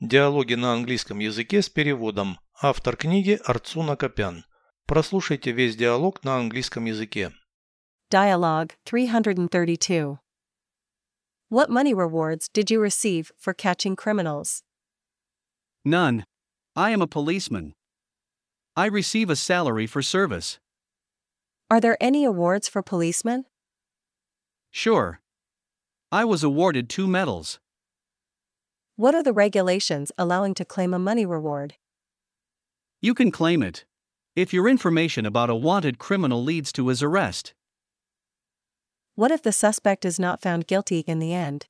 Диалоги на английском языке с переводом. Автор книги Арцуна Копян. Прослушайте весь диалог на английском языке. Dialogue 332. What money rewards did you receive for catching criminals? None. I am a policeman. I receive a salary for service. Are there any awards for policemen? Sure. I was awarded two medals. What are the regulations allowing to claim a money reward? You can claim it. If your information about a wanted criminal leads to his arrest. What if the suspect is not found guilty in the end?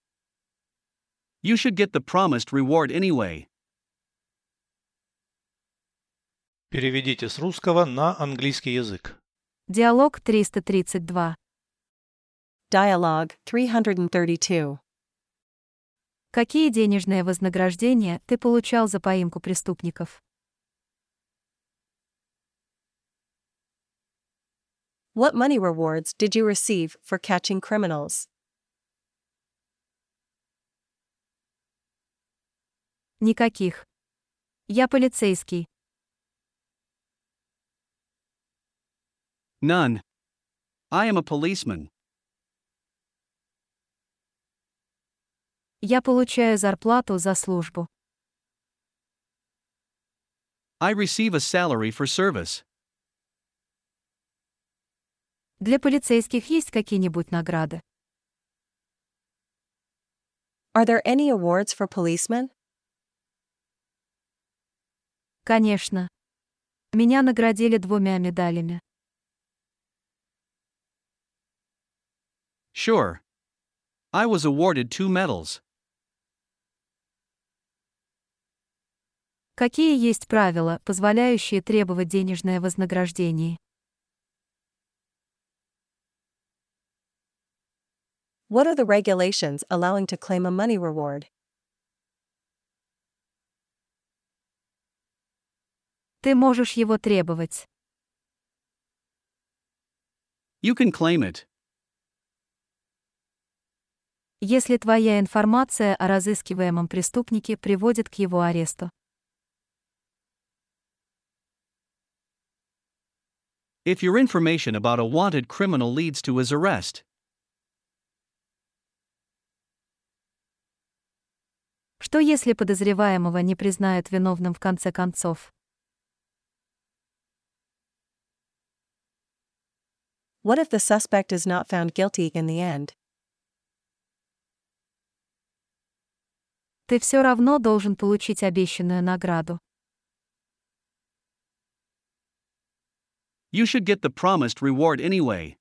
You should get the promised reward anyway. Переведите с русского на английский язык. Диалог 332. Dialogue 332. Какие денежные вознаграждения ты получал за поимку преступников? What money rewards did you receive for catching criminals? Никаких. Я полицейский. None. I am a policeman. Я получаю зарплату за службу. I receive a salary for service. Для полицейских есть какие-нибудь награды? Are there any awards for policemen? Конечно. Меня наградили двумя медалями. Sure. I was awarded two medals. Какие есть правила, позволяющие требовать денежное вознаграждение? What are the regulations allowing to claim a money reward? Ты можешь его требовать. You can claim it. Если твоя информация о разыскиваемом преступнике приводит к его аресту. If your information about a wanted criminal leads to his arrest. Что если подозреваемого не признают виновным в конце концов? What if the suspect is not found guilty in the end? Ты все равно должен получить обещанную награду. You should get the promised reward anyway.